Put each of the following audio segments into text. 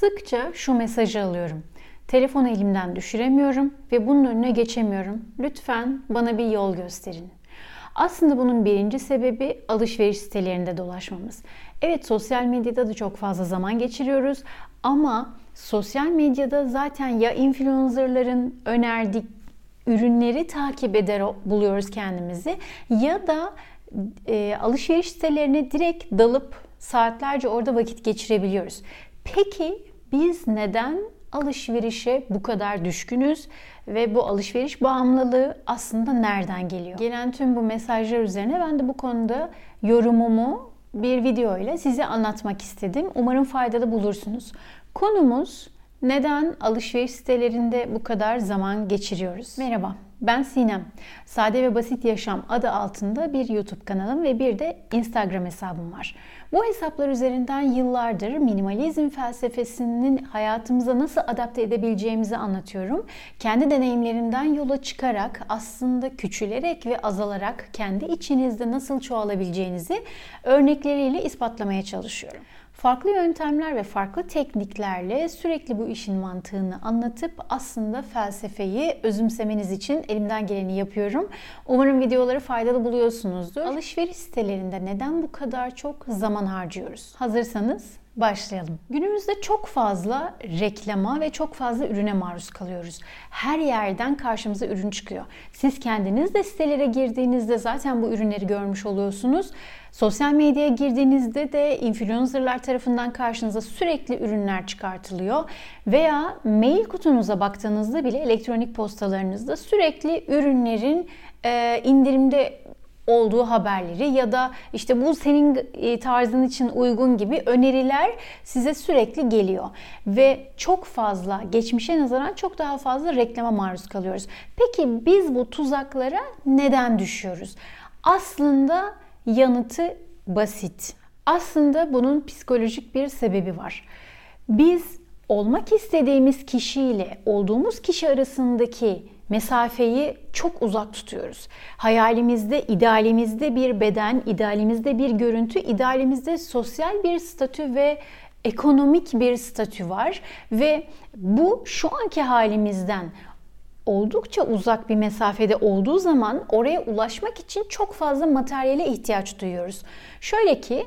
Sıkça şu mesajı alıyorum. Telefonu elimden düşüremiyorum ve bunun önüne geçemiyorum. Lütfen bana bir yol gösterin. Aslında bunun birinci sebebi alışveriş sitelerinde dolaşmamız. Evet sosyal medyada da çok fazla zaman geçiriyoruz ama sosyal medyada zaten ya influencerların önerdik ürünleri takip eder buluyoruz kendimizi ya da e, alışveriş sitelerine direkt dalıp saatlerce orada vakit geçirebiliyoruz. Peki biz neden alışverişe bu kadar düşkünüz ve bu alışveriş bağımlılığı aslında nereden geliyor? Gelen tüm bu mesajlar üzerine ben de bu konuda yorumumu bir video ile size anlatmak istedim. Umarım faydalı bulursunuz. Konumuz neden alışveriş sitelerinde bu kadar zaman geçiriyoruz? Merhaba. Ben Sinem. Sade ve Basit Yaşam adı altında bir YouTube kanalım ve bir de Instagram hesabım var. Bu hesaplar üzerinden yıllardır minimalizm felsefesinin hayatımıza nasıl adapte edebileceğimizi anlatıyorum. Kendi deneyimlerimden yola çıkarak aslında küçülerek ve azalarak kendi içinizde nasıl çoğalabileceğinizi örnekleriyle ispatlamaya çalışıyorum. Farklı yöntemler ve farklı tekniklerle sürekli bu işin mantığını anlatıp aslında felsefeyi özümsemeniz için elimden geleni yapıyorum. Umarım videoları faydalı buluyorsunuzdur. Alışveriş sitelerinde neden bu kadar çok zaman harcıyoruz? Hazırsanız Başlayalım. Günümüzde çok fazla reklama ve çok fazla ürüne maruz kalıyoruz. Her yerden karşımıza ürün çıkıyor. Siz kendiniz de sitelere girdiğinizde zaten bu ürünleri görmüş oluyorsunuz. Sosyal medyaya girdiğinizde de influencerlar tarafından karşınıza sürekli ürünler çıkartılıyor. Veya mail kutunuza baktığınızda bile elektronik postalarınızda sürekli ürünlerin indirimde olduğu haberleri ya da işte bu senin e, tarzın için uygun gibi öneriler size sürekli geliyor. Ve çok fazla geçmişe nazaran çok daha fazla reklama maruz kalıyoruz. Peki biz bu tuzaklara neden düşüyoruz? Aslında yanıtı basit. Aslında bunun psikolojik bir sebebi var. Biz olmak istediğimiz kişiyle olduğumuz kişi arasındaki mesafeyi çok uzak tutuyoruz. Hayalimizde, idealimizde bir beden, idealimizde bir görüntü, idealimizde sosyal bir statü ve ekonomik bir statü var ve bu şu anki halimizden oldukça uzak bir mesafede olduğu zaman oraya ulaşmak için çok fazla materyale ihtiyaç duyuyoruz. Şöyle ki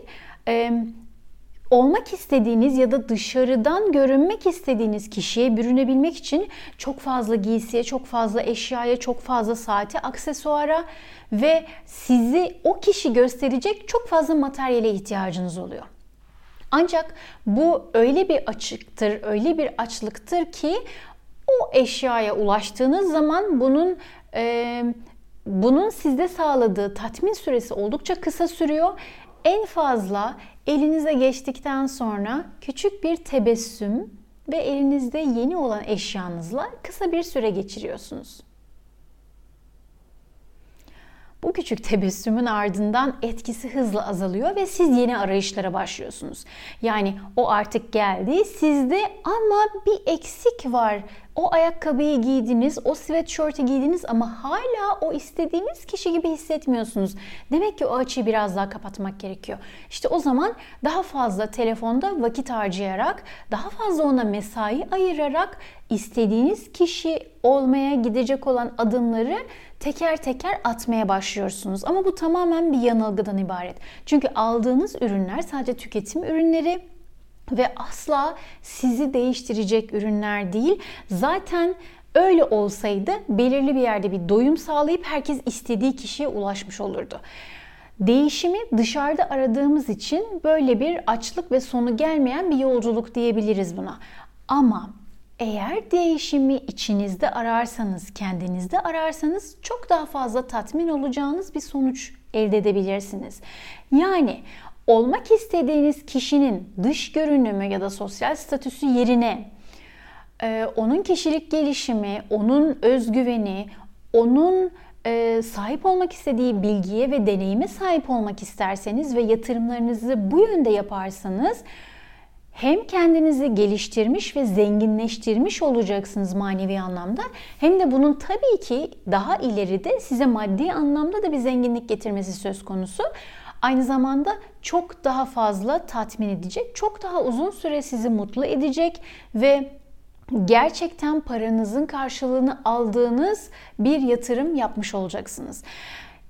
olmak istediğiniz ya da dışarıdan görünmek istediğiniz kişiye bürünebilmek için çok fazla giysiye, çok fazla eşyaya, çok fazla saate, aksesuara ve sizi o kişi gösterecek çok fazla materyale ihtiyacınız oluyor. Ancak bu öyle bir açıktır, öyle bir açlıktır ki o eşyaya ulaştığınız zaman bunun e, bunun sizde sağladığı tatmin süresi oldukça kısa sürüyor. En fazla elinize geçtikten sonra küçük bir tebessüm ve elinizde yeni olan eşyanızla kısa bir süre geçiriyorsunuz. Bu küçük tebessümün ardından etkisi hızla azalıyor ve siz yeni arayışlara başlıyorsunuz. Yani o artık geldi, sizde ama bir eksik var. O ayakkabıyı giydiniz, o sweatshirt'i giydiniz ama hala o istediğiniz kişi gibi hissetmiyorsunuz. Demek ki o açıyı biraz daha kapatmak gerekiyor. İşte o zaman daha fazla telefonda vakit harcayarak, daha fazla ona mesai ayırarak istediğiniz kişi olmaya gidecek olan adımları teker teker atmaya başlıyorsunuz. Ama bu tamamen bir yanılgıdan ibaret. Çünkü aldığınız ürünler sadece tüketim ürünleri ve asla sizi değiştirecek ürünler değil. Zaten öyle olsaydı belirli bir yerde bir doyum sağlayıp herkes istediği kişiye ulaşmış olurdu. Değişimi dışarıda aradığımız için böyle bir açlık ve sonu gelmeyen bir yolculuk diyebiliriz buna. Ama eğer değişimi içinizde ararsanız, kendinizde ararsanız çok daha fazla tatmin olacağınız bir sonuç elde edebilirsiniz. Yani olmak istediğiniz kişinin dış görünümü ya da sosyal statüsü yerine e, onun kişilik gelişimi, onun özgüveni, onun e, sahip olmak istediği bilgiye ve deneyime sahip olmak isterseniz ve yatırımlarınızı bu yönde yaparsanız hem kendinizi geliştirmiş ve zenginleştirmiş olacaksınız manevi anlamda hem de bunun tabii ki daha ileride size maddi anlamda da bir zenginlik getirmesi söz konusu. Aynı zamanda çok daha fazla tatmin edecek, çok daha uzun süre sizi mutlu edecek ve gerçekten paranızın karşılığını aldığınız bir yatırım yapmış olacaksınız.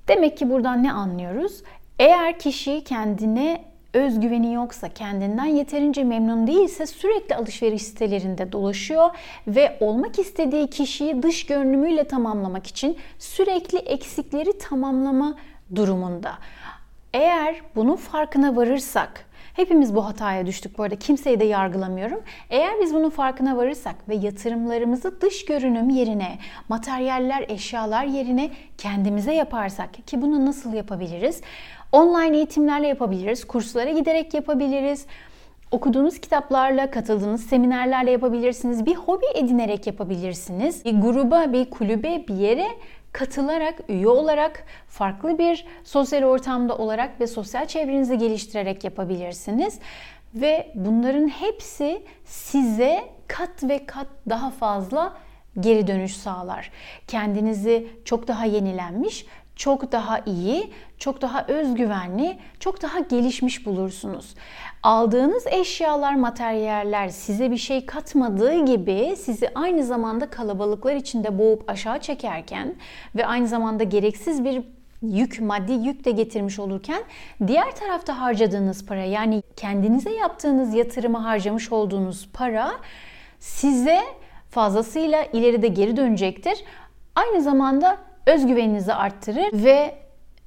Demek ki buradan ne anlıyoruz? Eğer kişi kendine özgüveni yoksa, kendinden yeterince memnun değilse sürekli alışveriş sitelerinde dolaşıyor ve olmak istediği kişiyi dış görünümüyle tamamlamak için sürekli eksikleri tamamlama durumunda. Eğer bunun farkına varırsak, hepimiz bu hataya düştük bu arada kimseyi de yargılamıyorum. Eğer biz bunun farkına varırsak ve yatırımlarımızı dış görünüm yerine, materyaller, eşyalar yerine kendimize yaparsak ki bunu nasıl yapabiliriz? Online eğitimlerle yapabiliriz, kurslara giderek yapabiliriz. Okuduğunuz kitaplarla, katıldığınız seminerlerle yapabilirsiniz. Bir hobi edinerek yapabilirsiniz. Bir gruba, bir kulübe, bir yere katılarak, üye olarak, farklı bir sosyal ortamda olarak ve sosyal çevrenizi geliştirerek yapabilirsiniz. Ve bunların hepsi size kat ve kat daha fazla geri dönüş sağlar. Kendinizi çok daha yenilenmiş, çok daha iyi, çok daha özgüvenli, çok daha gelişmiş bulursunuz. Aldığınız eşyalar, materyaller size bir şey katmadığı gibi sizi aynı zamanda kalabalıklar içinde boğup aşağı çekerken ve aynı zamanda gereksiz bir yük, maddi yük de getirmiş olurken diğer tarafta harcadığınız para yani kendinize yaptığınız yatırımı harcamış olduğunuz para size fazlasıyla ileride geri dönecektir. Aynı zamanda özgüveninizi arttırır ve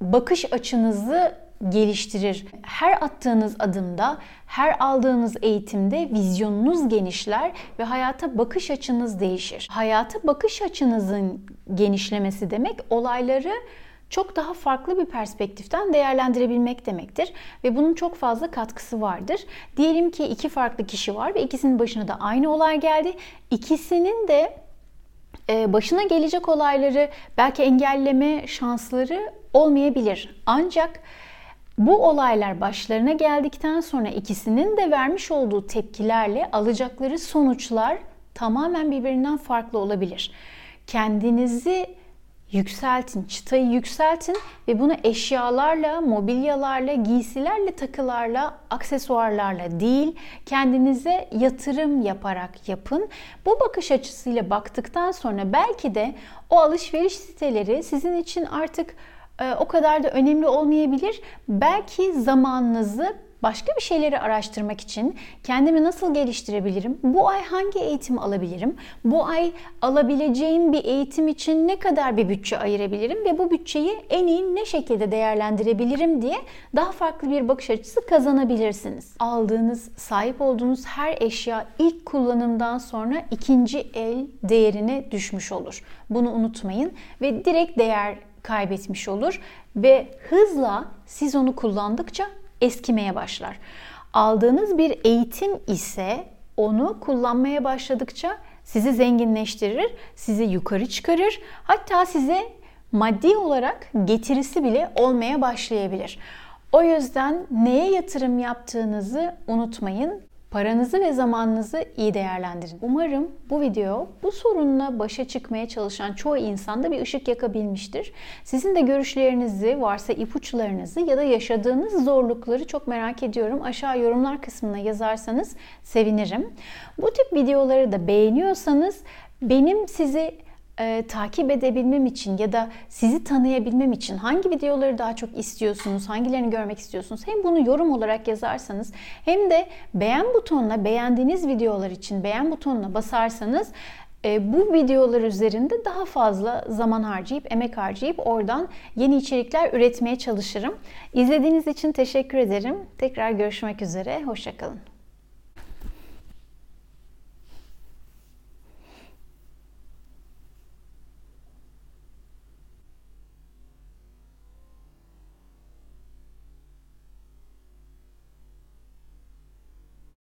bakış açınızı geliştirir. Her attığınız adımda, her aldığınız eğitimde vizyonunuz genişler ve hayata bakış açınız değişir. Hayata bakış açınızın genişlemesi demek olayları çok daha farklı bir perspektiften değerlendirebilmek demektir ve bunun çok fazla katkısı vardır. Diyelim ki iki farklı kişi var ve ikisinin başına da aynı olay geldi. İkisinin de başına gelecek olayları belki engelleme şansları olmayabilir. Ancak bu olaylar başlarına geldikten sonra ikisinin de vermiş olduğu tepkilerle alacakları sonuçlar tamamen birbirinden farklı olabilir. Kendinizi yükseltin, çıtayı yükseltin ve bunu eşyalarla, mobilyalarla, giysilerle, takılarla, aksesuarlarla değil, kendinize yatırım yaparak yapın. Bu bakış açısıyla baktıktan sonra belki de o alışveriş siteleri sizin için artık e, o kadar da önemli olmayabilir. Belki zamanınızı başka bir şeyleri araştırmak için kendimi nasıl geliştirebilirim? Bu ay hangi eğitim alabilirim? Bu ay alabileceğim bir eğitim için ne kadar bir bütçe ayırabilirim ve bu bütçeyi en iyi ne şekilde değerlendirebilirim diye daha farklı bir bakış açısı kazanabilirsiniz. Aldığınız, sahip olduğunuz her eşya ilk kullanımdan sonra ikinci el değerine düşmüş olur. Bunu unutmayın ve direkt değer kaybetmiş olur ve hızla siz onu kullandıkça eskimeye başlar. Aldığınız bir eğitim ise onu kullanmaya başladıkça sizi zenginleştirir, sizi yukarı çıkarır. Hatta size maddi olarak getirisi bile olmaya başlayabilir. O yüzden neye yatırım yaptığınızı unutmayın. Paranızı ve zamanınızı iyi değerlendirin. Umarım bu video bu sorunla başa çıkmaya çalışan çoğu insanda bir ışık yakabilmiştir. Sizin de görüşlerinizi, varsa ipuçlarınızı ya da yaşadığınız zorlukları çok merak ediyorum. Aşağı yorumlar kısmına yazarsanız sevinirim. Bu tip videoları da beğeniyorsanız benim sizi e, takip edebilmem için ya da sizi tanıyabilmem için hangi videoları daha çok istiyorsunuz, hangilerini görmek istiyorsunuz hem bunu yorum olarak yazarsanız hem de beğen butonuna beğendiğiniz videolar için beğen butonuna basarsanız e, bu videolar üzerinde daha fazla zaman harcayıp, emek harcayıp oradan yeni içerikler üretmeye çalışırım. İzlediğiniz için teşekkür ederim. Tekrar görüşmek üzere. Hoşçakalın.